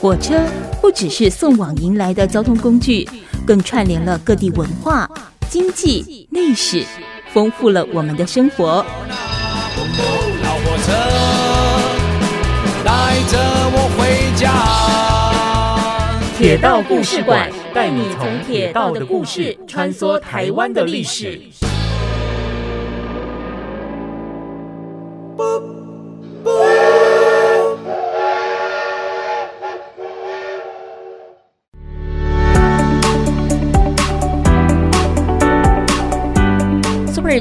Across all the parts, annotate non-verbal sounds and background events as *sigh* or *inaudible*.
火车不只是送往迎来的交通工具，更串联了各地文化、经济、历史，丰富了我们的生活。老火车带着我回家。铁道故事馆带你从铁道的故事穿梭台湾的历史。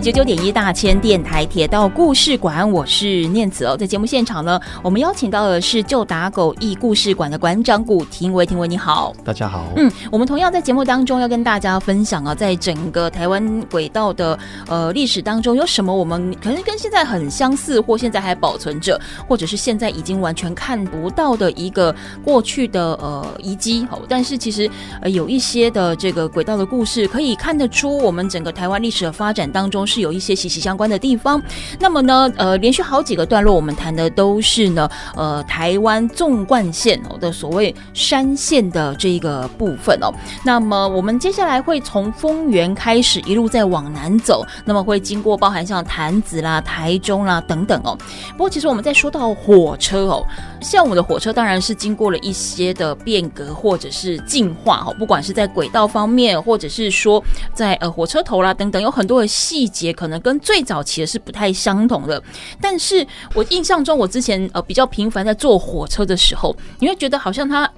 九九点一大千电台铁道故事馆，我是念慈哦。在节目现场呢，我们邀请到的是旧打狗驿故事馆的馆长古廷维，廷维你好，大家好。嗯，我们同样在节目当中要跟大家分享啊，在整个台湾轨道的呃历史当中，有什么我们可能跟现在很相似，或现在还保存着，或者是现在已经完全看不到的一个过去的呃遗迹。哦，但是其实呃有一些的这个轨道的故事，可以看得出我们整个台湾历史的发展当中。是有一些息息相关的地方。那么呢，呃，连续好几个段落，我们谈的都是呢，呃，台湾纵贯线哦的所谓山线的这个部分哦。那么我们接下来会从丰原开始，一路再往南走，那么会经过包含像潭子啦、台中啦等等哦。不过，其实我们在说到火车哦，像我们的火车当然是经过了一些的变革或者是进化哦，不管是在轨道方面，或者是说在呃火车头啦等等，有很多的细节。节可能跟最早期的是不太相同的，但是我印象中，我之前呃比较频繁在坐火车的时候，你会觉得好像它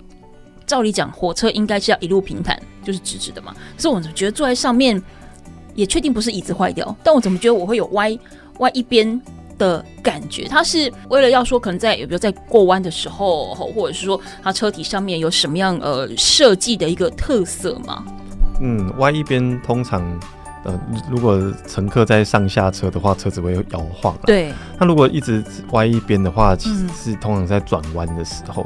照理讲，火车应该是要一路平坦，就是直直的嘛。可是我怎么觉得坐在上面，也确定不是椅子坏掉，但我怎么觉得我会有歪歪一边的感觉？它是为了要说，可能在有没有在过弯的时候，或者是说它车体上面有什么样呃设计的一个特色吗？嗯，歪一边通常。呃，如果乘客在上下车的话，车子会摇晃。对。那如果一直歪一边的话，其实是通常在转弯的时候。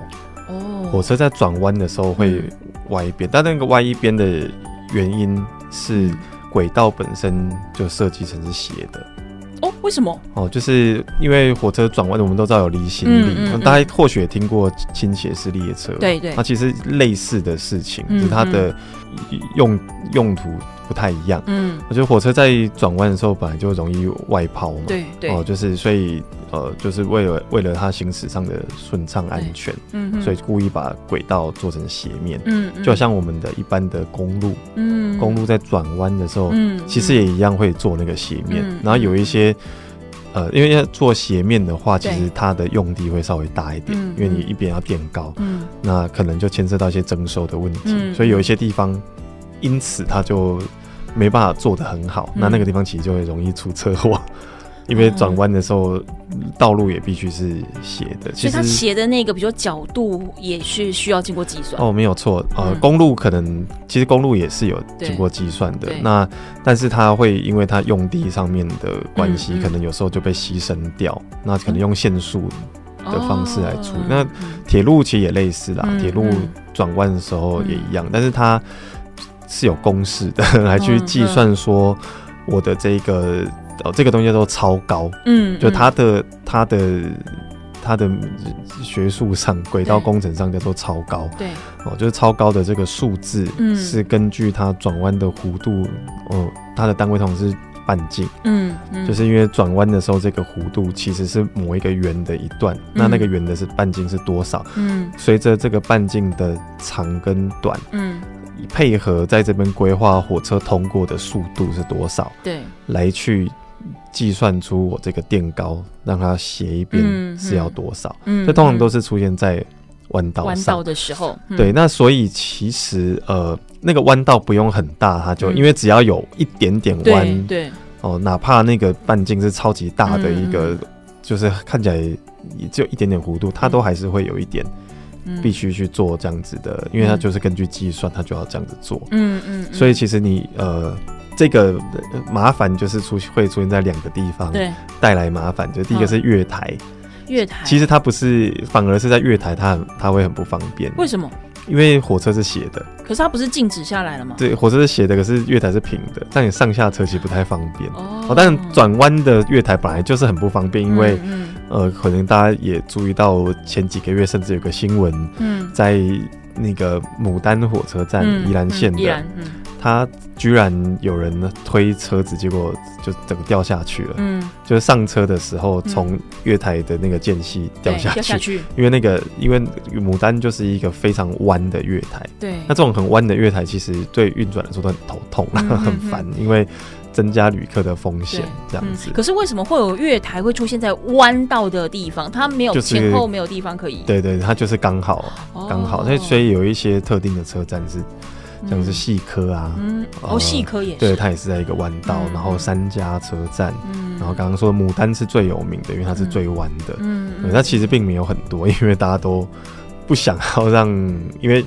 哦、嗯。火车在转弯的时候会歪一边，嗯、但那个歪一边的原因是轨道本身就设计成是斜的。哦，为什么？哦，就是因为火车转弯，我们都知道有离心力。嗯嗯嗯、大家或许也听过倾斜式列车。对对。那其实类似的事情，是它的用用途。不太一样，嗯，我觉得火车在转弯的时候本来就容易外抛嘛，对对，哦，就是所以呃，就是为了为了它行驶上的顺畅安全，嗯，所以故意把轨道做成斜面，嗯，就好像我们的一般的公路，嗯，公路在转弯的时候，嗯，其实也一样会做那个斜面，然后有一些呃，因为要做斜面的话，其实它的用地会稍微大一点，因为你一边要垫高，嗯，那可能就牵涉到一些征收的问题，所以有一些地方。因此，他就没办法做得很好，嗯、那那个地方其实就会容易出车祸，*laughs* 因为转弯的时候、嗯、道路也必须是斜的。其实它斜的那个，比如说角度也是需要经过计算。哦，没有错，呃，嗯、公路可能其实公路也是有经过计算的。那但是它会因为它用地上面的关系，嗯、可能有时候就被牺牲掉。嗯、那可能用限速的方式来处理。哦、那铁路其实也类似啦，铁、嗯、路转弯的时候也一样，嗯、但是它。是有公式的 *laughs* 来去计算说我的这个哦这个东西叫做超高，嗯，就它的它的它的学术上轨道工程上叫做超高，对，哦就是超高的这个数字嗯。是根据它转弯的弧度，哦它的单位通常是半径，嗯，就是因为转弯的时候这个弧度其实是某一个圆的一段，那那个圆的是半径是多少？嗯，随着这个半径的长跟短，嗯。配合在这边规划火车通过的速度是多少？对，来去计算出我这个垫高让它斜一边是要多少？嗯，这通常都是出现在弯道上。弯道的时候，对，那所以其实呃，那个弯道不用很大，它就因为只要有一点点弯，对哦，哪怕那个半径是超级大的一个，就是看起来也就一点点弧度，它都还是会有一点。必须去做这样子的，因为它就是根据计算，它就要这样子做。嗯嗯。所以其实你呃，这个麻烦就是出会出现在两个地方，对，带来麻烦。就第一个是月台，月台其实它不是，反而是在月台它它会很不方便。为什么？因为火车是斜的，可是它不是静止下来了吗？对，火车是斜的，可是月台是平的，但你上下车其实不太方便。哦。但转弯的月台本来就是很不方便，因为。呃，可能大家也注意到前几个月，甚至有个新闻，嗯，在那个牡丹火车站，嗯、宜兰县的，嗯，他居然有人推车子，结果就整个掉下去了，嗯，就是上车的时候从月台的那个间隙掉下去，掉下去，因为那个因为牡丹就是一个非常弯的月台，对，那这种很弯的月台其实对运转来说都很头痛，嗯、*laughs* 很烦，因为。增加旅客的风险，这样子、嗯。可是为什么会有月台会出现在弯道的地方？它没有前后没有地方可以。对，对对，它就是刚好刚、哦、好。所以所以有一些特定的车站是，像是细科啊，嗯，哦，细科也是。对，它也是在一个弯道。嗯、然后三家车站，嗯，然后刚刚说牡丹是最有名的，因为它是最弯的。嗯，对，那其实并没有很多，因为大家都不想要让，因为。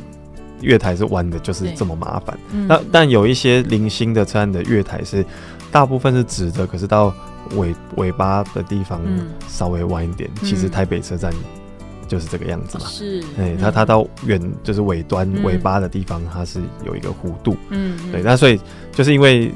月台是弯的，就是这么麻烦。那、嗯、但有一些零星的车站的月台是大部分是直的，可是到尾尾巴的地方稍微弯一点。嗯、其实台北车站就是这个样子嘛。是，哎、嗯，它它到远就是尾端尾巴的地方，它是有一个弧度。嗯，对。那所以就是因为。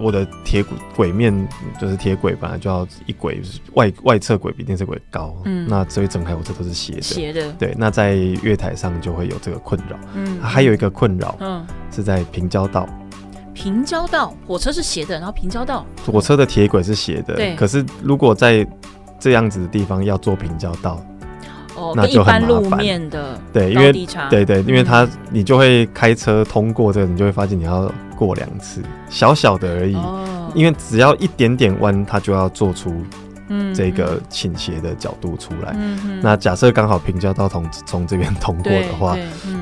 我的铁轨面就是铁轨，本来就要一轨外外侧轨比内侧轨高，嗯，那所以整台火车都是斜的，斜的，对。那在月台上就会有这个困扰，嗯，还有一个困扰，嗯，是在平交道。平交道，火车是斜的，然后平交道，火车的铁轨是斜的，对。可是如果在这样子的地方要做平交道。哦那就很麻烦的，对，因为对对，因为它你就会开车通过这个，你就会发现你要过两次，小小的而已，因为只要一点点弯，它就要做出这个倾斜的角度出来。那假设刚好平交道从从这边通过的话，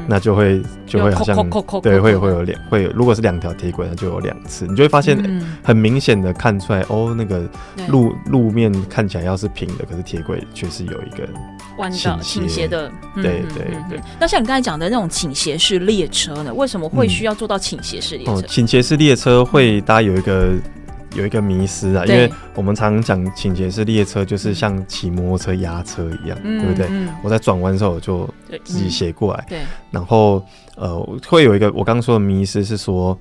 那就会就会好像对，会会有两会有，如果是两条铁轨，那就有两次，你就会发现很明显的看出来，哦，那个路路面看起来要是平的，可是铁轨却是有一个。弯道倾斜的，对对对。那像你刚才讲的那种倾斜式列车呢？为什么会需要做到倾斜式列车？倾斜式列车会，大家有一个有一个迷思啊，因为我们常常讲倾斜式列车就是像骑摩托车压车一样，对不对？我在转弯的时候我就自己斜过来，对。然后呃，会有一个我刚刚说的迷思是说，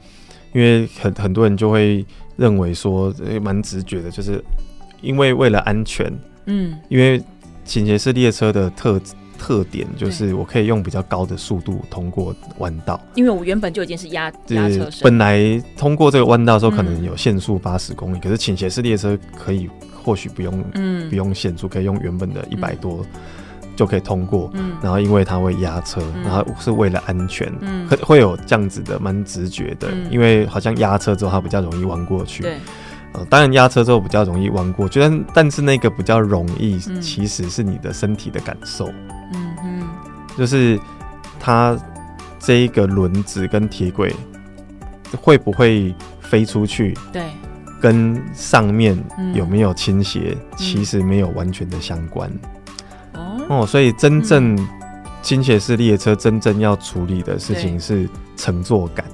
因为很很多人就会认为说，蛮直觉的，就是因为为了安全，嗯，因为。倾斜式列车的特特点就是，我可以用比较高的速度通过弯道，因为我原本就已经是压压车身。本来通过这个弯道的时候，可能有限速八十公里，嗯、可是倾斜式列车可以或许不用，嗯，不用限速，可以用原本的一百多就可以通过。嗯，然后因为它会压车，然后是为了安全，嗯，会会有这样子的蛮直觉的，嗯、因为好像压车之后它比较容易弯过去。对。当然压车之后比较容易弯过去，但但是那个比较容易，其实是你的身体的感受。嗯嗯，就是它这一个轮子跟铁轨会不会飞出去？对，跟上面有没有倾斜，其实没有完全的相关。哦，所以真正倾斜式列车真正要处理的事情是乘坐感。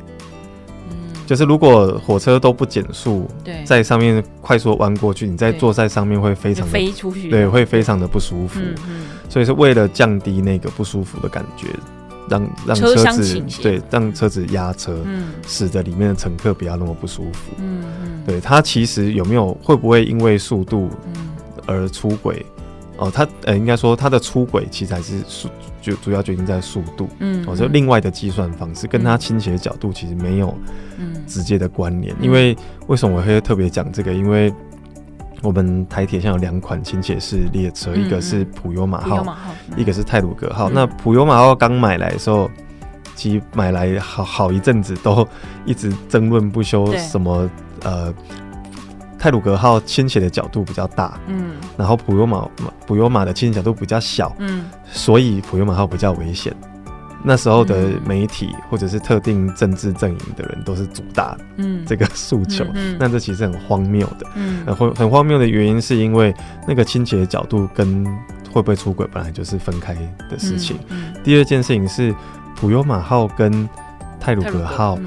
就是如果火车都不减速，对，在上面快速弯过去，你在坐在上面会非常的飞出去，对，会非常的不舒服。嗯嗯，所以是为了降低那个不舒服的感觉，让让车子对，让车子压车，嗯，使得里面的乘客不要那么不舒服。嗯嗯，对，它其实有没有会不会因为速度而出轨？哦，他呃，应该说他的出轨其实还是速，就主要决定在速度。嗯，哦，就另外的计算方式跟他倾斜的角度其实没有直接的关联。因为为什么我会特别讲这个？因为我们台铁现在有两款倾斜式列车，一个是普悠马号，一个是泰鲁格号。那普悠马号刚买来的时候，其实买来好好一阵子都 *laughs* 一直争论不休，什么呃。太鲁格号倾斜的角度比较大，嗯，然后普悠玛普悠玛的倾斜角度比较小，嗯，所以普悠玛号比较危险。那时候的媒体或者是特定政治阵营的人都是主打嗯。这个诉求，嗯，那这其实很荒谬的，嗯，很很荒谬的原因是因为那个倾斜的角度跟会不会出轨本来就是分开的事情。嗯，第二件事情是普悠玛号跟泰鲁格号。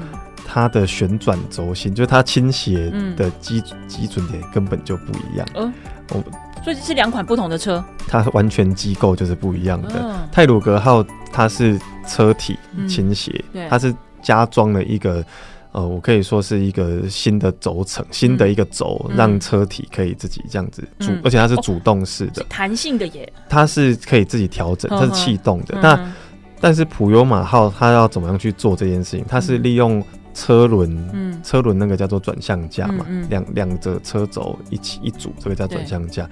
它的旋转轴心，就是它倾斜的基基准点根本就不一样。嗯，我所以是两款不同的车，它完全机构就是不一样的。泰鲁格号它是车体倾斜，它是加装了一个呃，我可以说是一个新的轴承，新的一个轴，嗯、让车体可以自己这样子主，嗯、而且它是主动式的，弹、哦、性的耶，它是可以自己调整，它是气动的。那、嗯、但是普悠马号它要怎么样去做这件事情？它是利用车轮，嗯，车轮那个叫做转向架嘛，两两、者车轴一起一组，这个叫转向架。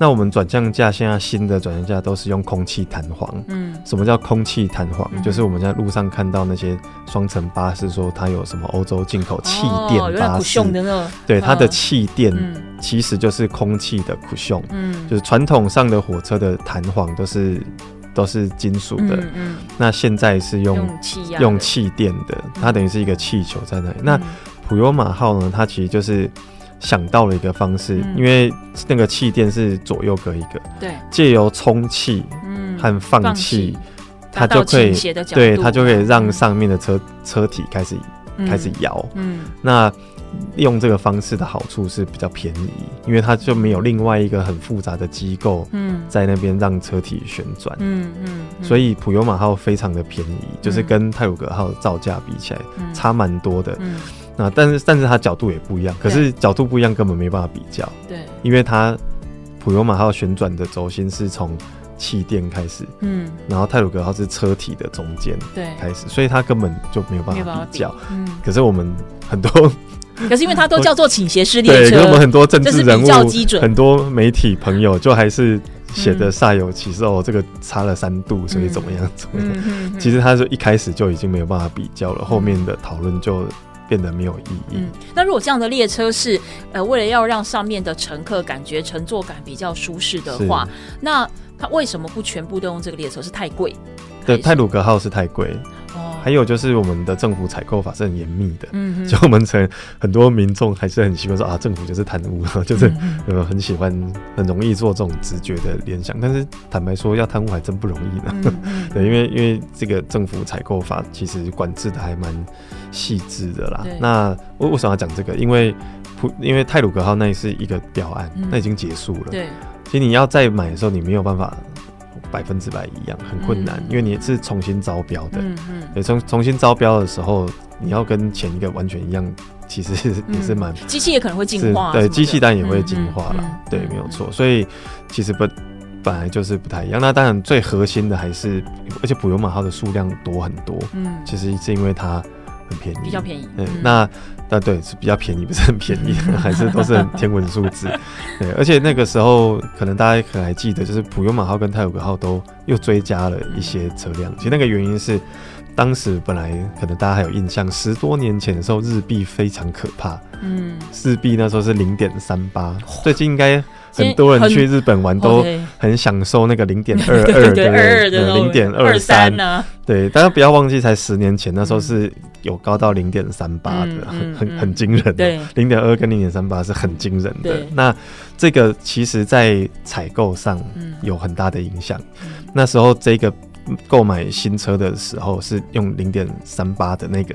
那我们转向架现在新的转向架都是用空气弹簧。嗯，什么叫空气弹簧？嗯、就是我们在路上看到那些双层巴士，说它有什么欧洲进口气垫巴士，哦、对，它的气垫其实就是空气的 cushion。嗯，就是传统上的火车的弹簧都是都是金属的。嗯，嗯那现在是用用气垫的，它等于是一个气球在那里。嗯、那普悠马号呢？它其实就是。想到了一个方式，因为那个气垫是左右各一个，对，借由充气和放气，它就可以，对，它就可以让上面的车车体开始开始摇。嗯，那用这个方式的好处是比较便宜，因为它就没有另外一个很复杂的机构，嗯，在那边让车体旋转。嗯嗯，所以普悠马号非常的便宜，就是跟泰鲁格号造价比起来差蛮多的。嗯。啊，但是但是它角度也不一样，可是角度不一样根本没办法比较。对，因为它普悠马号旋转的轴心是从气垫开始，嗯，然后泰鲁格号是车体的中间对开始，所以它根本就没有办法比较。嗯，可是我们很多，*laughs* 可是因为它都叫做倾斜式列车，对，我们很多政治人物、很多媒体朋友就还是写的煞有其事哦，这个差了三度，所以怎么样怎么样？其实他就一开始就已经没有办法比较了，后面的讨论就。变得没有意义。嗯，那如果这样的列车是呃，为了要让上面的乘客感觉乘坐感比较舒适的话，那他为什么不全部都用这个列车？是太贵？对，泰鲁格号是太贵。哦，还有就是我们的政府采购法是很严密的。嗯哼，*laughs* 就我们成很多民众还是很习惯说啊，政府就是贪污，*laughs* 就是呃很喜欢很容易做这种直觉的联想。但是坦白说，要贪污还真不容易呢。*laughs* 对，因为因为这个政府采购法其实管制的还蛮。细致的啦，那我为什么要讲这个？因为普，因为泰鲁格号那是一个标案，嗯、那已经结束了。对，其实你要再买的时候，你没有办法百分之百一样，很困难，嗯、因为你是重新招标的。嗯嗯。对，重重新招标的时候，你要跟前一个完全一样，其实也是蛮机器也可能会进化，对，机器当然也会进化了。对，没有错。所以其实不本来就是不太一样。那当然最核心的还是，而且普悠玛号的数量多很多。嗯，其实是因为它。很便宜，比较便宜。嗯，那那对是比较便宜，不是很便宜，*laughs* 还是都是很天文数字。对，而且那个时候可能大家可能还记得，就是普悠玛号跟泰鲁格号都又追加了一些车辆。其实那个原因是，当时本来可能大家还有印象，十多年前的时候日币非常可怕。嗯，日币那时候是零点三八，最近应该。很多人去日本玩都很享受那个零点二二 *laughs* 的零点二三呢。对，大家不要忘记，才十年前那时候是有高到零点三八的，很很很惊人。对，零点二跟零点三八是很惊人的。那这个其实在采购上有很大的影响。那时候这个购买新车的时候是用零点三八的那个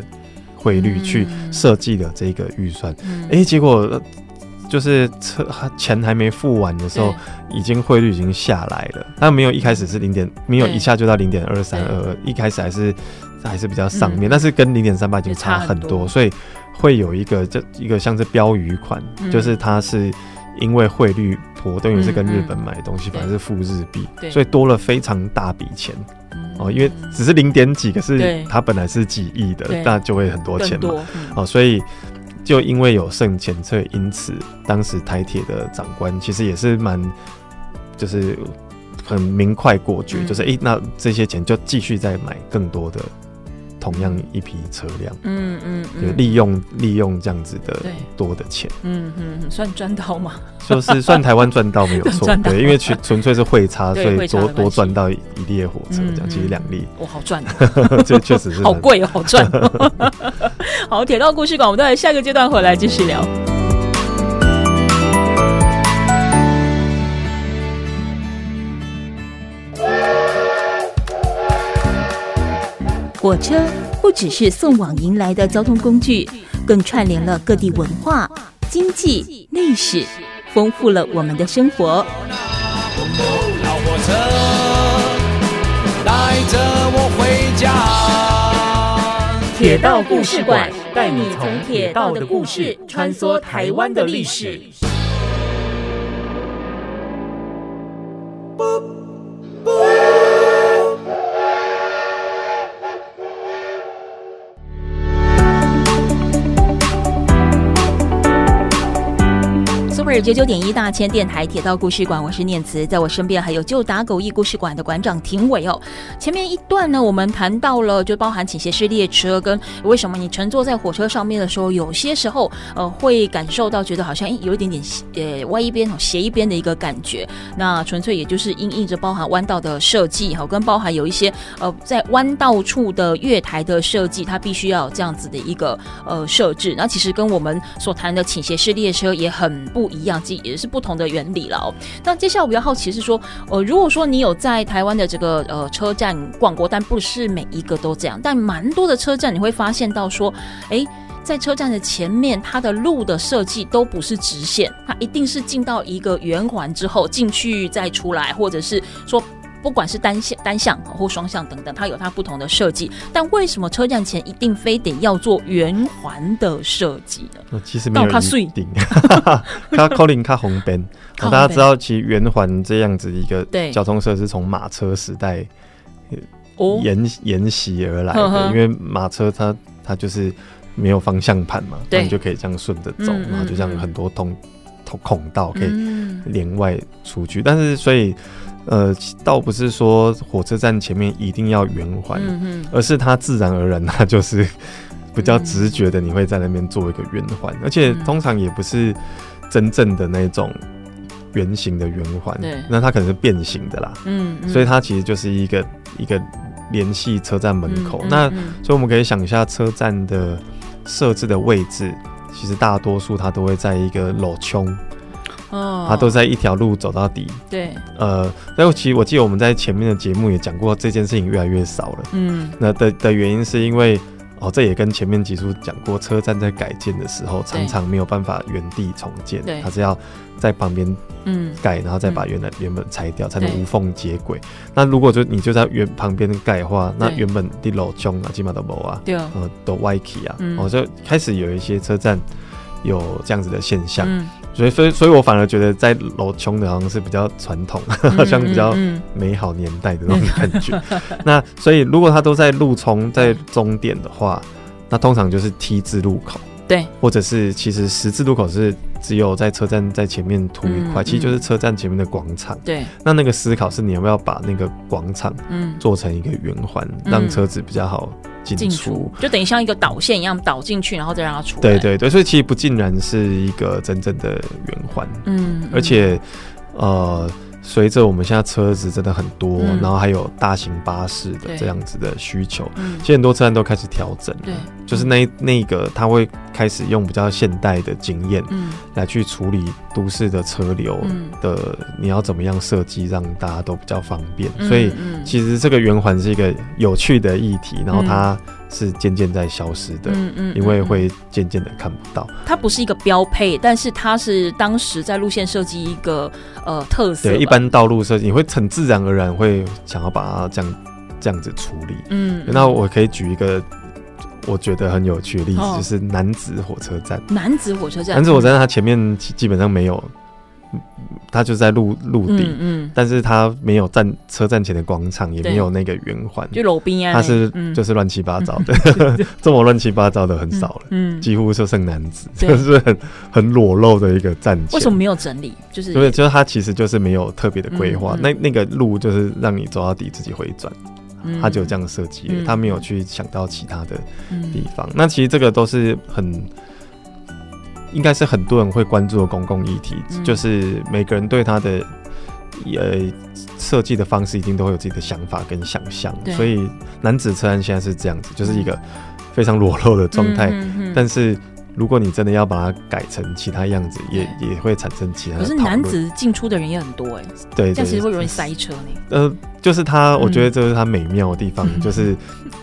汇率去设计的这个预算。哎，结果。就是车钱还没付完的时候，已经汇率已经下来了。但没有一开始是零点，没有一下就到零点二三二二，一开始还是还是比较上面，但是跟零点三八已经差很多，所以会有一个这一个像是标语款，就是它是因为汇率波动，因为是跟日本买东西，反正是付日币，所以多了非常大笔钱哦。因为只是零点几，可是它本来是几亿的，那就会很多钱嘛。哦，所以。就因为有剩钱，所以因此当时台铁的长官其实也是蛮，就是很明快果决，嗯、就是诶、欸，那这些钱就继续再买更多的同样一批车辆，嗯嗯，就利用利用这样子的多的钱，嗯嗯，算赚到吗？就是算台湾赚到没有错，*laughs* 对，因为纯纯粹是汇差，所以多多赚到一列火车这样，其实两列，我好赚，*laughs* 这确实是好贵哦，好赚。*laughs* 好，铁道故事馆，我们在下一个阶段回来继续聊。火车不只是送往迎来的交通工具，更串联了各地文化、经济、历史，丰富了我们的生活。老火车带着我回家。铁道故事馆带你从铁道的故事穿梭台湾的历史。九九点一大千电台铁道故事馆，我是念慈，在我身边还有就打狗驿故事馆的馆长庭伟哦。前面一段呢，我们谈到了就包含倾斜式列车跟为什么你乘坐在火车上面的时候，有些时候呃会感受到觉得好像诶有一点点呃歪一边哦斜一边的一个感觉。那纯粹也就是因应着包含弯道的设计哈，跟包含有一些呃在弯道处的月台的设计，它必须要有这样子的一个呃设置。那其实跟我们所谈的倾斜式列车也很不一样。样机也是不同的原理了哦。那接下来我比较好奇是说，呃，如果说你有在台湾的这个呃车站逛过，但不是每一个都这样，但蛮多的车站你会发现到说，哎，在车站的前面，它的路的设计都不是直线，它一定是进到一个圆环之后进去再出来，或者是说。不管是单向、单向或双向等等，它有它不同的设计。但为什么车站前一定非得要做圆环的设计呢？其实没有一定。*laughs* 它靠临靠红边，*laughs* 大家知道，其实圆环这样子一个交通设施从马车时代沿沿袭而来的。哦、因为马车它它就是没有方向盘嘛，对，你就可以这样顺着走，嗯、然后就这样很多通通孔道可以连外出去。嗯、但是所以。呃，倒不是说火车站前面一定要圆环，而是它自然而然，*laughs* 它就是比较直觉的，你会在那边做一个圆环，嗯、而且通常也不是真正的那种圆形的圆环，对。那它可能是变形的啦，嗯，嗯。所以它其实就是一个一个联系车站门口。嗯、那所以我们可以想一下，车站的设置的位置，其实大多数它都会在一个路冲。哦，他都在一条路走到底。对，呃，但其实我记得我们在前面的节目也讲过，这件事情越来越少了。嗯，那的的原因是因为，哦，这也跟前面几处讲过，车站在改建的时候，常常没有办法原地重建，对，它是要在旁边嗯。盖，然后再把原来原本拆掉，才能无缝接轨。那如果就你就在原旁边盖的话，那原本的楼中啊，基本都没啊，对，呃，都歪起啊，哦，就开始有一些车站有这样子的现象。所以，所以，所以我反而觉得在楼穷的好像是比较传统，*laughs* 好像比较美好年代的那种感觉。*laughs* 那所以，如果它都在路冲在终点的话，那通常就是 T 字路口，对，或者是其实十字路口是只有在车站在前面涂一块，其实就是车站前面的广场。对，那那个思考是你要不要把那个广场嗯做成一个圆环，让车子比较好。进出就等于像一个导线一样导进去，然后再让它出来。对对对，所以其实不尽然是一个真正的圆环。嗯，而且呃，随着我们现在车子真的很多，嗯、然后还有大型巴士的这样子的需求，嗯、其实很多车站都开始调整。对，就是那那个他会开始用比较现代的经验，嗯，来去处理都市的车流的，嗯、你要怎么样设计让大家都比较方便？嗯、所以其实这个圆环是一个有趣的议题，然后它。是渐渐在消失的，嗯嗯，因为会渐渐的看不到。它不是一个标配，但是它是当时在路线设计一个呃特色。对，一般道路设计你会很自然而然会想要把它这样这样子处理。嗯，那我可以举一个我觉得很有趣的例子，哦、就是男子火车站。男子火车站，男子火车站它前面基本上没有。它就在陆陆地，嗯，嗯，但是他没有站车站前的广场，也没有那个圆环，就路边啊，它是就是乱七八糟的，*laughs* *laughs* 这么乱七八糟的很少了，嗯，几乎就剩男子，就是很很裸露的一个站前。为什么没有整理？就是对，就是它其实就是没有特别的规划，那那个路就是让你走到底自己回转，他就这样设计了，它没有去想到其他的地方。那其实这个都是很。应该是很多人会关注的公共议题，嗯、就是每个人对它的呃设计的方式，一定都会有自己的想法跟想象。所以男子车站现在是这样子，就是一个非常裸露的状态。但是如果你真的要把它改成其他样子，也也会产生其他。可是男子进出的人也很多哎、欸，对，这样其实会容易塞车呢。呃，就是它，我觉得这是它美妙的地方，嗯、就是。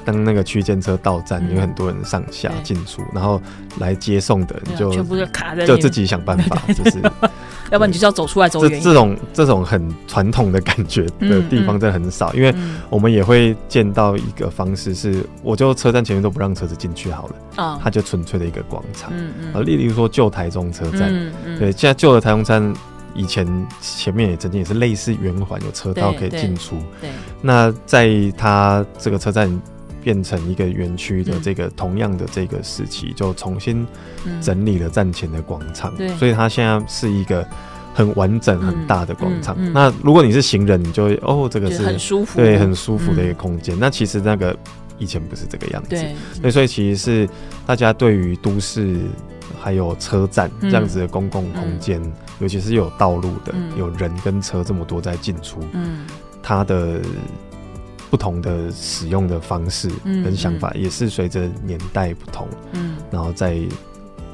当那个区间车到站，有很多人上下进出，然后来接送的，你就全部就卡在，就自己想办法，就是 *laughs* 要不然你就是要走出来走远。这这种这种很传统的感觉的地方真的很少，因为我们也会见到一个方式是，我就车站前面都不让车子进去好了，啊，它就纯粹的一个广场，嗯嗯，啊，例如说旧台中车站，嗯嗯，对，现在旧的台中站以前前面也曾经也是类似圆环，有车道可以进出，对，对，那在它这个车站。变成一个园区的这个同样的这个时期，就重新整理了站前的广场，所以它现在是一个很完整、很大的广场。那如果你是行人，你就会哦，这个是很舒服，对，很舒服的一个空间。那其实那个以前不是这个样子，对，所以其实是大家对于都市还有车站这样子的公共空间，尤其是有道路的、有人跟车这么多在进出，嗯，它的。不同的使用的方式跟想法，也是随着年代不同，嗯，然后在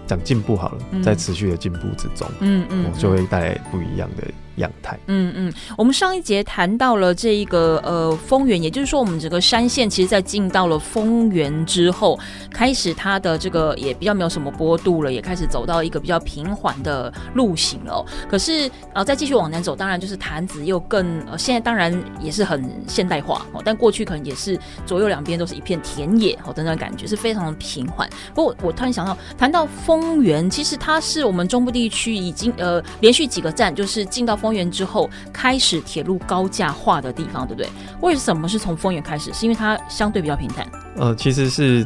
讲进步好了，在持续的进步之中，嗯嗯，就会带来不一样的。阳台，嗯嗯，我们上一节谈到了这一个呃丰原，也就是说，我们整个山线其实，在进到了丰原之后，开始它的这个也比较没有什么坡度了，也开始走到一个比较平缓的路型了。可是呃，再继续往南走，当然就是潭子又更呃，现在当然也是很现代化哦，但过去可能也是左右两边都是一片田野哦，等等感觉是非常的平缓。不过我突然想到，谈到丰原，其实它是我们中部地区已经呃连续几个站就是进到丰。丰原之后开始铁路高架化的地方，对不对？为什么是从丰原开始？是因为它相对比较平坦？呃，其实是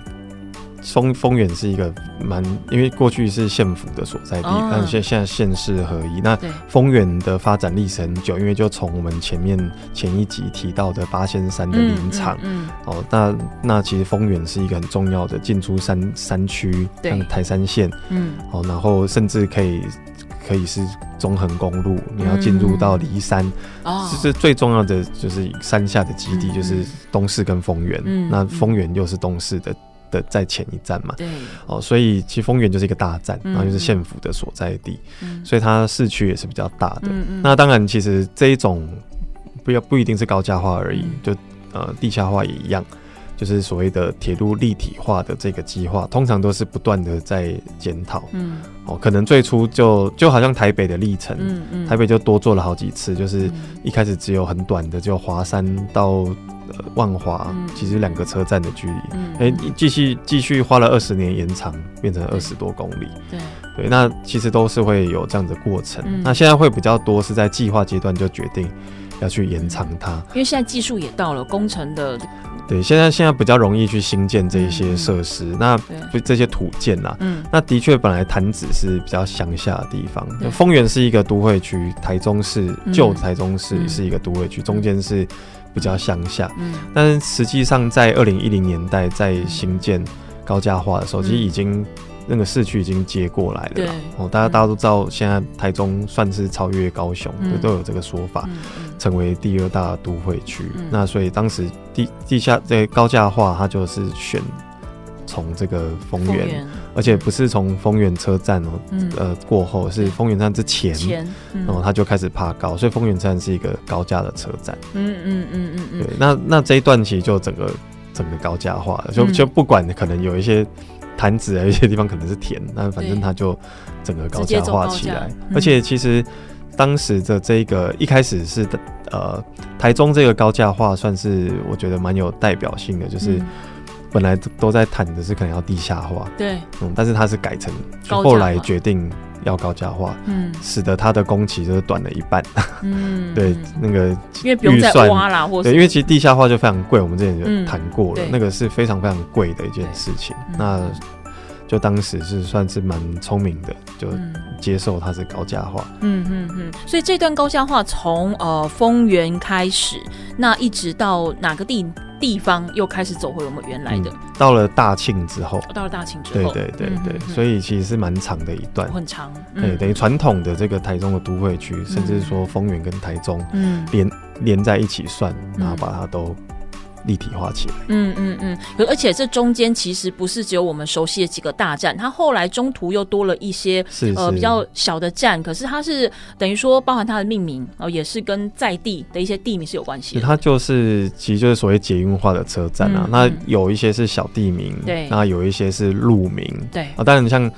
丰丰原是一个蛮，因为过去是县府的所在地，哦、但现现在县市合一。那丰原的发展历史很久，因为就从我们前面前一集提到的八仙山的林场，嗯，嗯，嗯哦，那那其实丰原是一个很重要的进出山山区，像台山县，嗯，哦，然后甚至可以。可以是中横公路，你要进入到梨山，其实最重要的就是山下的基地，就是东势跟丰原。那丰原又是东势的的在前一站嘛，对，哦，所以其实丰原就是一个大站，然后就是县府的所在地，所以它市区也是比较大的。那当然，其实这一种不要不一定是高架化而已，就呃地下化也一样。就是所谓的铁路立体化的这个计划，通常都是不断的在检讨。嗯，哦，可能最初就就好像台北的历程，嗯嗯，台北就多做了好几次，就是一开始只有很短的，就华山到呃万华，其实两个车站的距离，哎，继续继续花了二十年延长，变成二十多公里。对对，那其实都是会有这样的过程。那现在会比较多是在计划阶段就决定要去延长它，因为现在技术也到了工程的。对，现在现在比较容易去新建这一些设施，嗯、那就这些土建啊，嗯，那的确本来潭子是比较乡下的地方，丰原是一个都会区，台中市旧台中市是一个都会区，嗯、中间是比较乡下，嗯，但是实际上在二零一零年代在新建高架化的时候，其实已经。那个市区已经接过来了，啦。哦，大家大家都知道，现在台中算是超越高雄，嗯、都有这个说法，嗯、成为第二大都会区。嗯、那所以当时地地下这高架化，它就是选从这个丰原，原。而且不是从丰原车站哦，嗯、呃过后是丰原站之前，然后、它就开始爬高，所以丰原站是一个高架的车站。嗯嗯嗯嗯嗯，对，那那这一段其实就整个整个高架化了，就就不管可能有一些。潭子啊，*laughs* 有些地方可能是田，但反正它就整个高架化起来。嗯、而且其实当时的这个一开始是呃台中这个高架化，算是我觉得蛮有代表性的，就是本来都在谈的是可能要地下化，对，嗯，但是它是改成后来决定要高价化，嗯，使得它的工期就是短了一半，嗯，*laughs* 对，那个因为不用再挖啦，或对，因为其实地下化就非常贵，我们之前就谈过了，嗯、那个是非常非常贵的一件事情，嗯、那。就当时是算是蛮聪明的，就接受它是高价化。嗯嗯嗯。所以这段高价化从呃丰原开始，那一直到哪个地地方又开始走回我们原来的？嗯、到了大庆之后。到了大庆之后。对对对对。所以其实是蛮长的一段。很长。嗯、对，等于传统的这个台中的都会区，嗯、甚至说丰原跟台中嗯连、嗯、连在一起算，然后把它都。立体化起来，嗯嗯嗯，而且这中间其实不是只有我们熟悉的几个大站，它后来中途又多了一些是是。呃比较小的站，可是它是等于说包含它的命名哦、呃，也是跟在地的一些地名是有关系的。它就是其实就是所谓捷运化的车站啊，那有一些是小地名，对，那有一些是路名，对。啊，当然像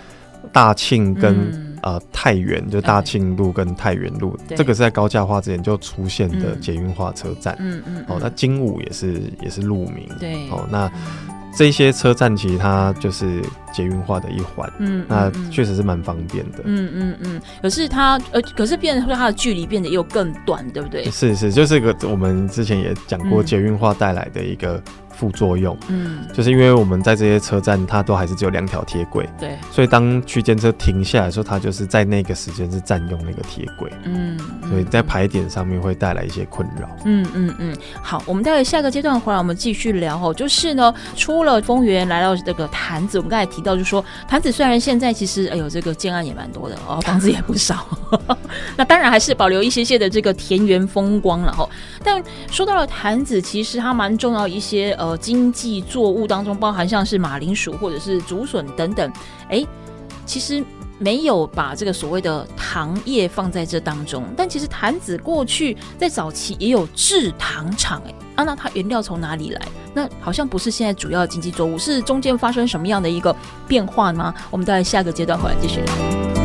大庆跟呃太原，就大庆路跟太原路，这个是在高架化之前就出现的捷运化车站。嗯嗯。哦，那精武也是也是路名。对。哦，那。这些车站其实它就是捷运化的一环，嗯，那确实是蛮方便的，嗯嗯嗯。可是它呃，可是变成它的距离变得又更短，对不对？是是，就是个我们之前也讲过捷运化带来的一个。副作用，嗯，就是因为我们在这些车站，它都还是只有两条铁轨，对，所以当区间车停下来的时候，它就是在那个时间是占用那个铁轨，嗯，所以在排点上面会带来一些困扰，嗯嗯嗯。好，我们待会下个阶段回来，我们继续聊哦。就是呢，出了丰原来到这个坛子，我们刚才提到，就是说坛子虽然现在其实哎呦这个建案也蛮多的哦，房子也不少，*laughs* 那当然还是保留一些些的这个田园风光了哈。*laughs* 但说到了坛子，其实它蛮重要一些呃。经济作物当中包含像是马铃薯或者是竹笋等等，哎，其实没有把这个所谓的糖业放在这当中。但其实坛子过去在早期也有制糖厂，哎，啊，那它原料从哪里来？那好像不是现在主要经济作物，是中间发生什么样的一个变化吗？我们在下个阶段回来继续聊。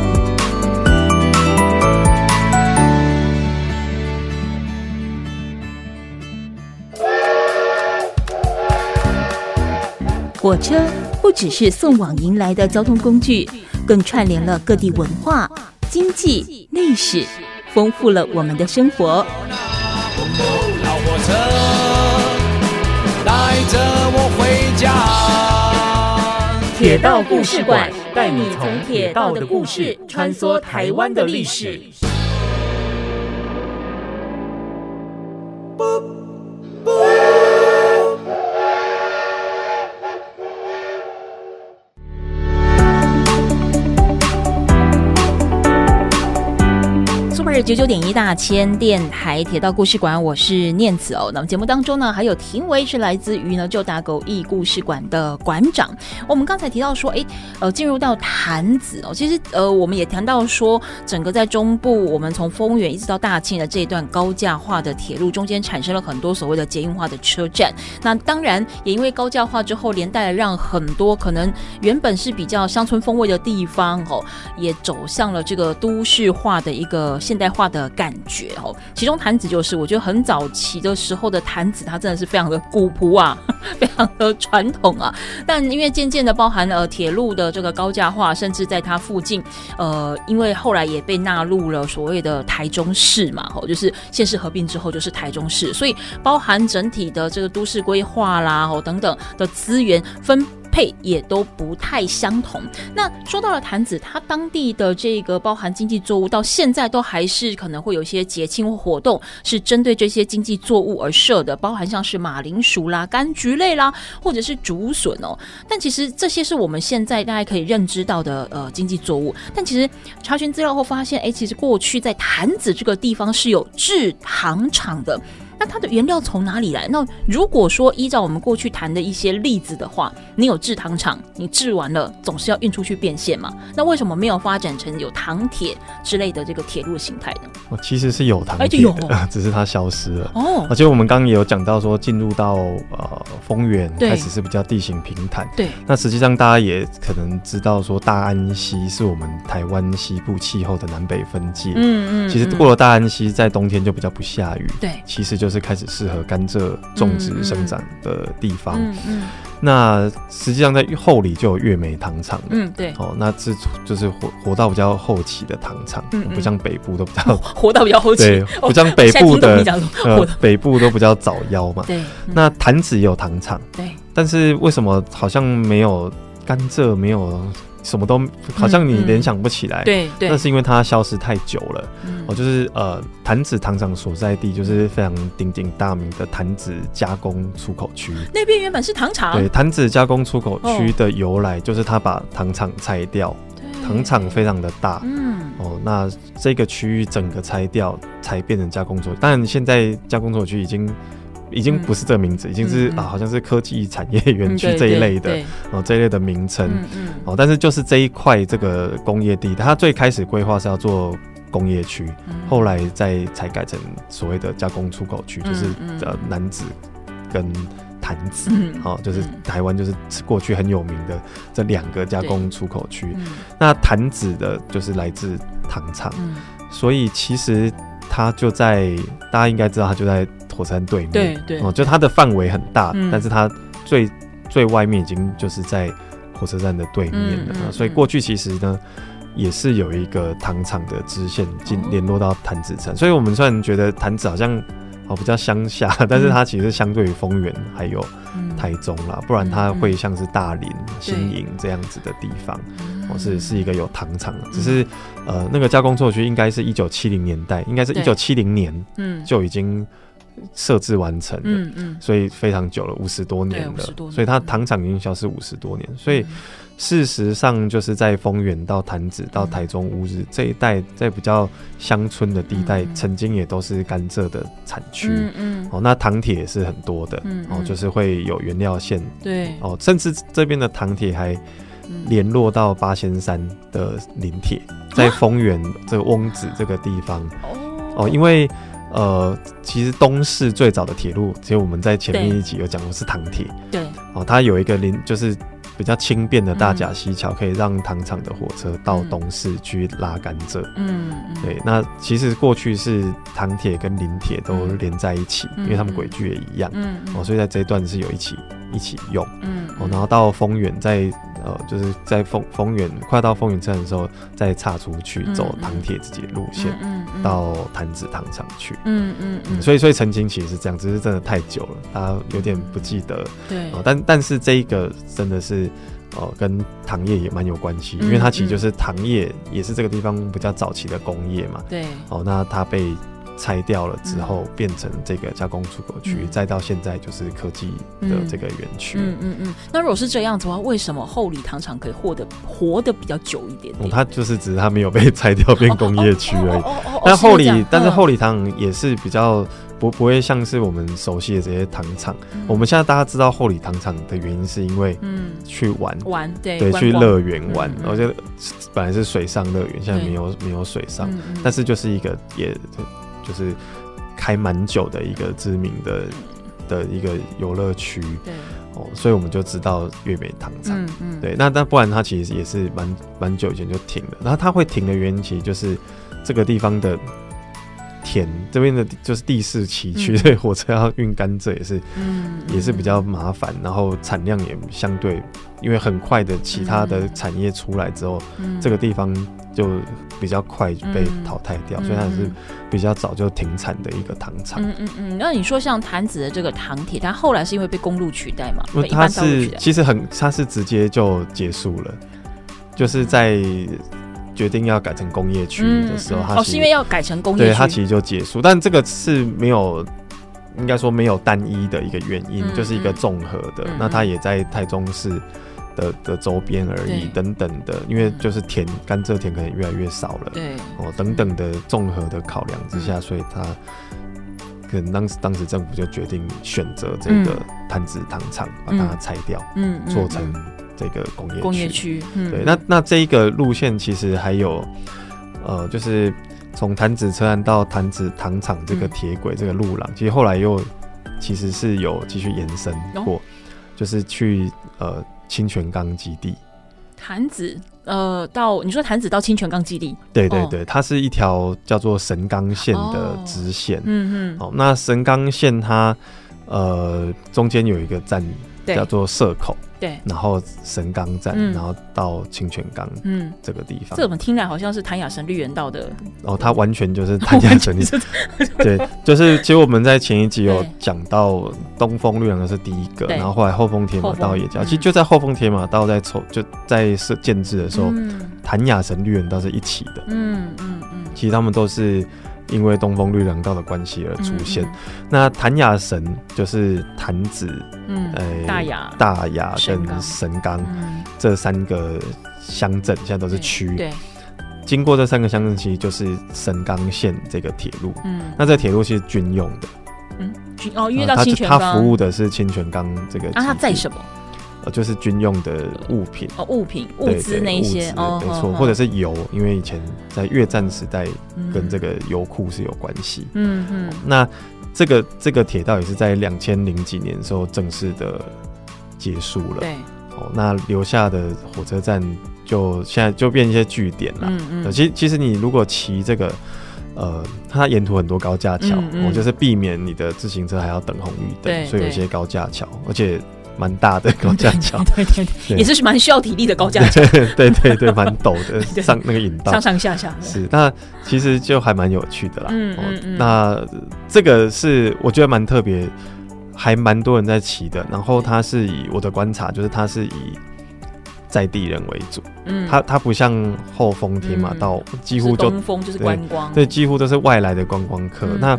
火车不只是送往迎来的交通工具，更串联了各地文化、经济、历史，丰富了我们的生活。老火车带着我回家。铁道故事馆带你从铁道的故事穿梭台湾的历史。九九点一大千电台铁道故事馆，我是念子哦。那么节目当中呢，还有庭维是来自于呢旧打狗驿故事馆的馆长。我们刚才提到说，哎，呃，进入到潭子哦，其实呃，我们也谈到说，整个在中部，我们从丰原一直到大庆的这一段高架化的铁路中间，产生了很多所谓的捷运化的车站。那当然也因为高架化之后，连带让很多可能原本是比较乡村风味的地方哦，也走向了这个都市化的一个现代化的感觉哦，其中潭子就是我觉得很早期的时候的潭子，它真的是非常的古朴啊，*laughs* 非常的传统啊。但因为渐渐的包含了铁路的这个高架化，甚至在它附近，呃，因为后来也被纳入了所谓的台中市嘛，吼，就是县市合并之后就是台中市，所以包含整体的这个都市规划啦，吼等等的资源分。配也都不太相同。那说到了坛子，它当地的这个包含经济作物，到现在都还是可能会有一些节庆或活动是针对这些经济作物而设的，包含像是马铃薯啦、柑橘类啦，或者是竹笋哦。但其实这些是我们现在大家可以认知到的呃经济作物。但其实查询资料后发现，哎，其实过去在坛子这个地方是有制糖厂的。那它的原料从哪里来？那如果说依照我们过去谈的一些例子的话，你有制糖厂，你制完了总是要运出去变现嘛？那为什么没有发展成有糖铁之类的这个铁路形态呢？哦，其实是有糖铁 *laughs* 只是它消失了哦。而且我们刚刚也有讲到说，进入到呃丰原开始是比较地形平坦，对。那实际上大家也可能知道说，大安溪是我们台湾西部气候的南北分界。嗯嗯。其实过了大安溪，在冬天就比较不下雨。对。其实就。就是开始适合甘蔗种植生长的地方。嗯嗯，那实际上在后里就有月梅糖厂。嗯，对。哦，那是就是活活到比较后期的糖厂，不像北部都比较 *laughs* 活到比较后期。对，不像北部的呃，北部都比较早夭嘛。对。那潭子也有糖厂。对。但是为什么好像没有甘蔗没有？什么都好像你联想不起来，对对，那是因为它消失太久了。哦，就是呃，潭子糖厂所在地就是非常鼎鼎大名的潭子加工出口区。那边原本是糖厂。对，潭子加工出口区的由来就是他把糖厂拆掉，糖厂非常的大。嗯。哦，那这个区域整个拆掉才变成加工出口，但现在加工出口区已经。已经不是这个名字，嗯、已经是、嗯、啊，好像是科技产业园区这一类的哦，这一类的名称。哦，但是就是这一块这个工业地，它最开始规划是要做工业区，嗯、后来再才改成所谓的加工出口区，就是呃南子跟。潭子，好、嗯，就是台湾就是过去很有名的这两个加工出口区。嗯、那潭子的就是来自糖厂，嗯、所以其实它就在大家应该知道，它就在火车站对面，对对，哦，就它的范围很大，嗯、但是它最最外面已经就是在火车站的对面了，嗯嗯、所以过去其实呢。也是有一个糖厂的支线进联络到潭子城，所以我们虽然觉得潭子好像哦比较乡下，*laughs* 但是它其实相对于丰原还有台中啦，不然它会像是大林、新营这样子的地方，哦是是一个有糖厂，只是呃那个加工作区应该是一九七零年代，应该是一九七零年嗯。就已经设置完成的，嗯嗯，所以非常久了，五十多年了，所以它糖厂已经消失五十多年，所以。事实上，就是在丰原到潭子到台中乌日这一带，在比较乡村的地带，曾经也都是甘蔗的产区。嗯嗯。哦，那糖铁也是很多的。嗯。哦，就是会有原料线。对。哦，甚至这边的糖铁还联络到八仙山的林铁，在丰原这个翁子这个地方。哦。哦，因为呃，其实东势最早的铁路，其实我们在前面一集有讲过是糖铁。对。哦，它有一个林，就是。比较轻便的大甲溪桥，可以让糖厂的火车到东势去拉甘蔗。嗯，对。那其实过去是糖铁跟林铁都连在一起，因为他们轨距也一样。嗯，哦，所以在这一段是有一起一起用。嗯，哦，然后到丰原，在呃，就是在丰丰原快到丰原站的时候，再岔出去走唐铁自己的路线，到潭子糖厂去。嗯嗯嗯。所以所以曾经其实是这样，只是真的太久了，大家有点不记得。对。但但是这一个真的是。哦，跟糖业也蛮有关系，因为它其实就是糖业，也是这个地方比较早期的工业嘛。对。哦，那它被拆掉了之后，变成这个加工出口区，再到现在就是科技的这个园区。嗯嗯嗯。那如果是这样子的话，为什么后里糖厂可以获得活得比较久一点它就是只是它没有被拆掉变工业区而已。但后里，但是后里糖也是比较。不不会像是我们熟悉的这些糖厂，嗯、我们现在大家知道后里糖厂的原因是因为嗯。去玩。玩对对去乐园玩，然后就本来是水上乐园，现在没有没有水上，嗯、但是就是一个也就是开蛮久的一个知名的的一个游乐区，对。哦，所以我们就知道月美糖厂，嗯嗯。对，那那不然它其实也是蛮蛮久以前就停了，然后它会停的原因其实就是这个地方的。田这边的就是地势崎岖，所以火车要运甘蔗也是，嗯，也是比较麻烦，然后产量也相对，因为很快的其他的产业出来之后，这个地方就比较快被淘汰掉，所以它是比较早就停产的一个糖厂。嗯嗯嗯。那你说像潭子的这个糖铁，它后来是因为被公路取代嘛？它是其实很，它是直接就结束了，就是在。决定要改成工业区的时候，哦是因为要改成工业区，对，它其实就结束。但这个是没有，应该说没有单一的一个原因，嗯、就是一个综合的。嗯、那它也在台中市的的周边而已，等等的。因为就是田甘蔗田可能越来越少了，对哦等等的综合的考量之下，嗯、所以它可能当时当时政府就决定选择这个摊子糖厂，把它拆掉，嗯，做成。这个工业工业区，嗯、对，那那这一个路线其实还有，呃，就是从潭子车站到潭子糖厂这个铁轨这个路廊，嗯、其实后来又其实是有继续延伸过，哦、就是去呃清泉岗基地。潭子呃到你说潭子到清泉岗基地，对对对，哦、它是一条叫做神冈线的支线，嗯嗯，好，那神冈线它呃中间有一个站叫做社口。对，然后神冈站，然后到清泉岗，嗯，这个地方，这怎么听来好像是谭雅神绿园道的？哦，它完全就是谭雅神绿。*laughs* *laughs* 对，就是其实我们在前一集有讲到东风绿园道是第一个，然后后来后丰铁马道也叫，其实就在后丰铁马道在筹就在设建制的时候，谭雅神绿园道是一起的，嗯嗯嗯，其实他们都是。因为东风绿廊道的关系而出现。嗯嗯、那潭雅神就是潭子，嗯，呃、欸，大雅、大雅跟神冈这三个乡镇，现在都是区。对，经过这三个乡镇，其实就是神冈线这个铁路。嗯，那这个铁路其实军用的。嗯，军哦，因为到清泉岗，它服务的是清泉岗这个。那它在什么？就是军用的物品哦，物品物资那些哦，没错，或者是油，因为以前在越战时代跟这个油库是有关系。嗯嗯，那这个这个铁道也是在两千零几年的时候正式的结束了。对，哦，那留下的火车站就现在就变一些据点了。嗯嗯，其实其实你如果骑这个。呃，它沿途很多高架桥，我、嗯嗯哦、就是避免你的自行车还要等红绿灯，所以有一些高架桥，而且蛮大的高架桥，对对对，也是蛮需要体力的高架桥，对对对，蛮陡的，*laughs* 上那个引道，上上下下是。那其实就还蛮有趣的啦。嗯嗯嗯。那这个是我觉得蛮特别，还蛮多人在骑的。然后它是以我的观察，就是它是以。在地人为主，嗯，它它不像后丰天马到，几乎就东风就是观光，对，几乎都是外来的观光客。那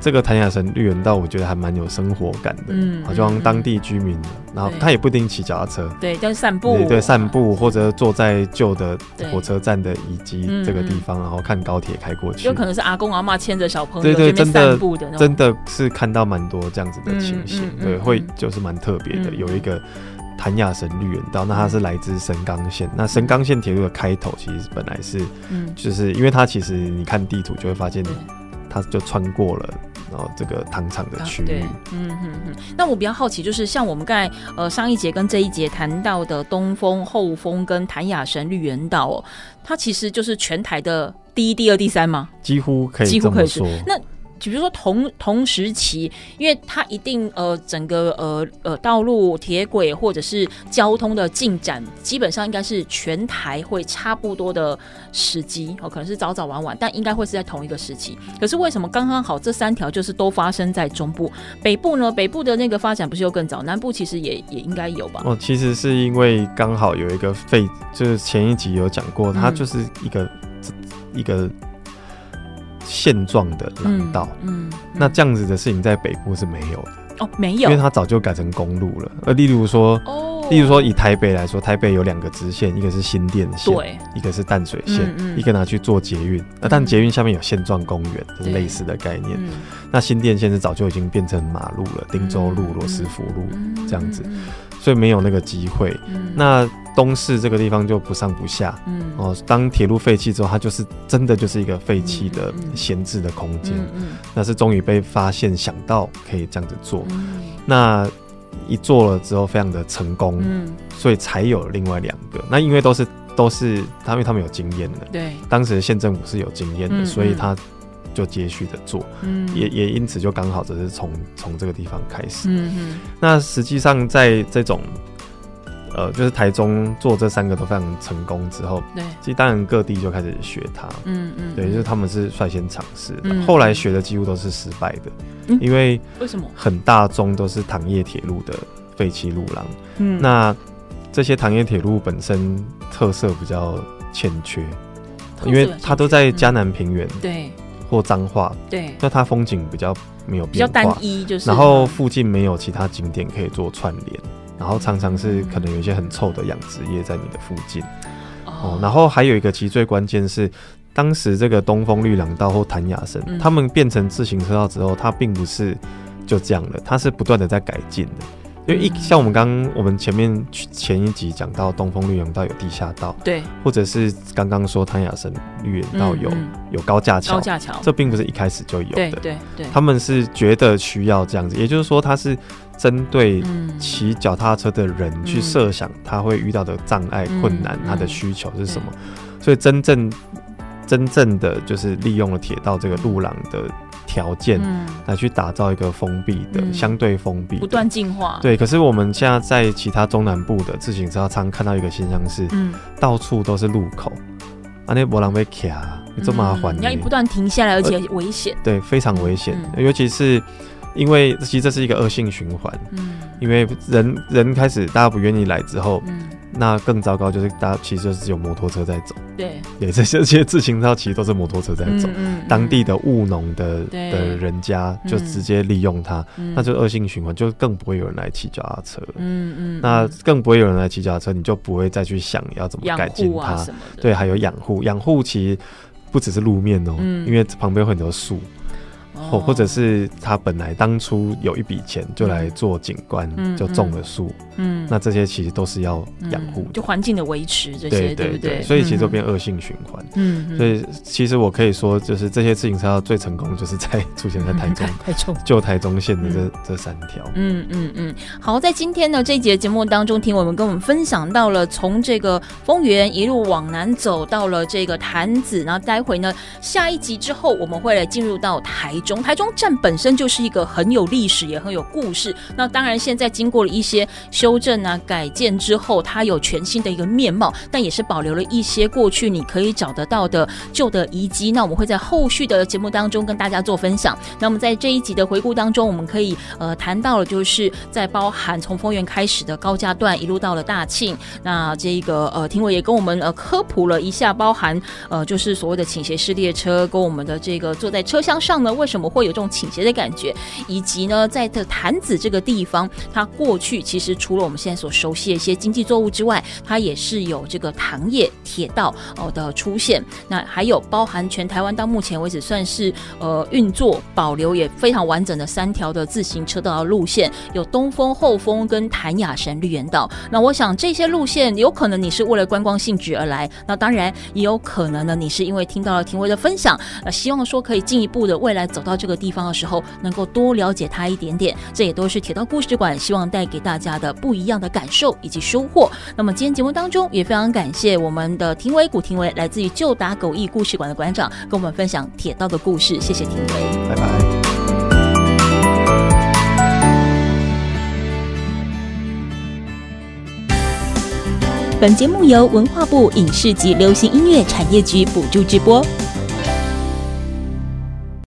这个潭雅神绿园道，我觉得还蛮有生活感的，嗯，好像当地居民，然后他也不一定骑脚踏车，对，就是散步，对，散步或者坐在旧的火车站的遗迹这个地方，然后看高铁开过去，有可能是阿公阿妈牵着小朋友，对对，真的，真的是看到蛮多这样子的情形，对，会就是蛮特别的，有一个。潭雅神绿园道，那它是来自神冈线。那神冈线铁路的开头，其实本来是，嗯，就是因为它其实你看地图就会发现，它就穿过了，然后这个糖厂的区域。嗯嗯嗯。那我比较好奇，就是像我们刚才呃上一节跟这一节谈到的东风、后风跟谭雅神绿园岛哦，它其实就是全台的第一、第二、第三吗？几乎可以，几乎可以说。那比如说同同时期，因为它一定呃整个呃呃道路铁轨或者是交通的进展，基本上应该是全台会差不多的时机哦，可能是早早晚晚，但应该会是在同一个时期。可是为什么刚刚好这三条就是都发生在中部？北部呢？北部的那个发展不是又更早？南部其实也也应该有吧？哦，其实是因为刚好有一个废，就是前一集有讲过，它就是一个、嗯、一个。现状的廊道，嗯，嗯，那这样子的事情在北部是没有的。哦，没有，因为它早就改成公路了。呃，例如说，哦，例如说以台北来说，台北有两个支线，一个是新店线，对，一个是淡水线，嗯嗯，一个拿去做捷运，那、嗯、但捷运下面有现状公园，就是类似的概念。那新店线是早就已经变成马路了，汀州路、罗斯福路这样子。所以没有那个机会。嗯、那东势这个地方就不上不下。嗯、哦，当铁路废弃之后，它就是真的就是一个废弃的闲置的空间。嗯那是终于被发现，想到可以这样子做。嗯、那一做了之后，非常的成功。嗯、所以才有另外两个。那因为都是都是他，因为他们有经验的。对。当时的县政府是有经验的，嗯嗯、所以他。就接续的做，嗯，也也因此就刚好只是从从这个地方开始，嗯嗯。那实际上在这种，呃，就是台中做这三个都非常成功之后，对，其实当然各地就开始学它，嗯嗯，对，就是他们是率先尝试，嗯，后来学的几乎都是失败的，嗯，因为为什么？很大宗都是糖业铁路的废弃路廊，嗯，那这些糖业铁路本身特色比较欠缺，因为它都在嘉南平原，对。或彰化，对，那它风景比较没有变化，比较单一，就是，然后附近没有其他景点可以做串联，然后常常是可能有一些很臭的养殖业在你的附近，哦，哦，然后还有一个其实最关键是，当时这个东风绿廊道或谭雅神，嗯、他们变成自行车道之后，它并不是就这样了，它是不断的在改进的。因为一像我们刚刚我们前面前一集讲到东风绿廊道有地下道，对，或者是刚刚说谭雅神绿园道有有高架桥，高架桥，这并不是一开始就有的，对对对，他们是觉得需要这样子，也就是说，他是针对骑脚踏车的人去设想他会遇到的障碍困难，他的需求是什么，所以真正真正的就是利用了铁道这个路廊的。条件来去打造一个封闭的，嗯、相对封闭，不断进化。对，可是我们现在在其他中南部的自行车常看到一个现象是，嗯，到处都是路口，啊，那波浪被卡，这么麻烦，你要不断停下来，而且危险。对，非常危险，嗯、尤其是因为其实这是一个恶性循环，嗯，因为人人开始大家不愿意来之后，嗯。那更糟糕就是，大家其实就是只有摩托车在走。对，对，这些这些自行车其实都是摩托车在走。嗯嗯、当地的务农的的人家就直接利用它，嗯、那就恶性循环，就更不会有人来骑脚踏车了。嗯嗯。那更不会有人来骑脚踏车，你就不会再去想要怎么改进它。啊、对，还有养护，养护其实不只是路面哦、喔，嗯、因为旁边有很多树。或或者是他本来当初有一笔钱就来做景观，嗯、就种了树，嗯，那这些其实都是要养。护、嗯，就环境的维持这些，对对对，所以其实都变恶性循环，嗯，所以其实我可以说，就是这些自行车道最成功，就是在出现在台中，台中。就台中线的这、嗯、这三条，嗯嗯嗯。好，在今天呢这一节节目当中，听我们跟我们分享到了从这个丰原一路往南走到了这个潭子，然后待会呢下一集之后，我们会来进入到台中。台中站本身就是一个很有历史也很有故事。那当然，现在经过了一些修正啊、改建之后，它有全新的一个面貌，但也是保留了一些过去你可以找得到的旧的遗迹。那我们会在后续的节目当中跟大家做分享。那么在这一集的回顾当中，我们可以呃谈到了，就是在包含从丰原开始的高架段，一路到了大庆。那这个呃，庭伟也跟我们呃科普了一下，包含呃就是所谓的倾斜式列车，跟我们的这个坐在车厢上呢，为什么？会有这种倾斜的感觉，以及呢，在这潭子这个地方，它过去其实除了我们现在所熟悉的一些经济作物之外，它也是有这个糖业铁道哦的出现。那还有包含全台湾到目前为止算是呃运作保留也非常完整的三条的自行车道的路线，有东风、后风跟潭雅神绿园道。那我想这些路线有可能你是为了观光性质而来，那当然也有可能呢，你是因为听到了庭纬的分享，那希望说可以进一步的未来走到。这个地方的时候，能够多了解它一点点，这也都是铁道故事馆希望带给大家的不一样的感受以及收获。那么今天节目当中也非常感谢我们的庭伟古庭伟，来自于旧打狗驿故事馆的馆长，跟我们分享铁道的故事。谢谢庭伟，拜拜。本节目由文化部影视及流行音乐产业局补助直播。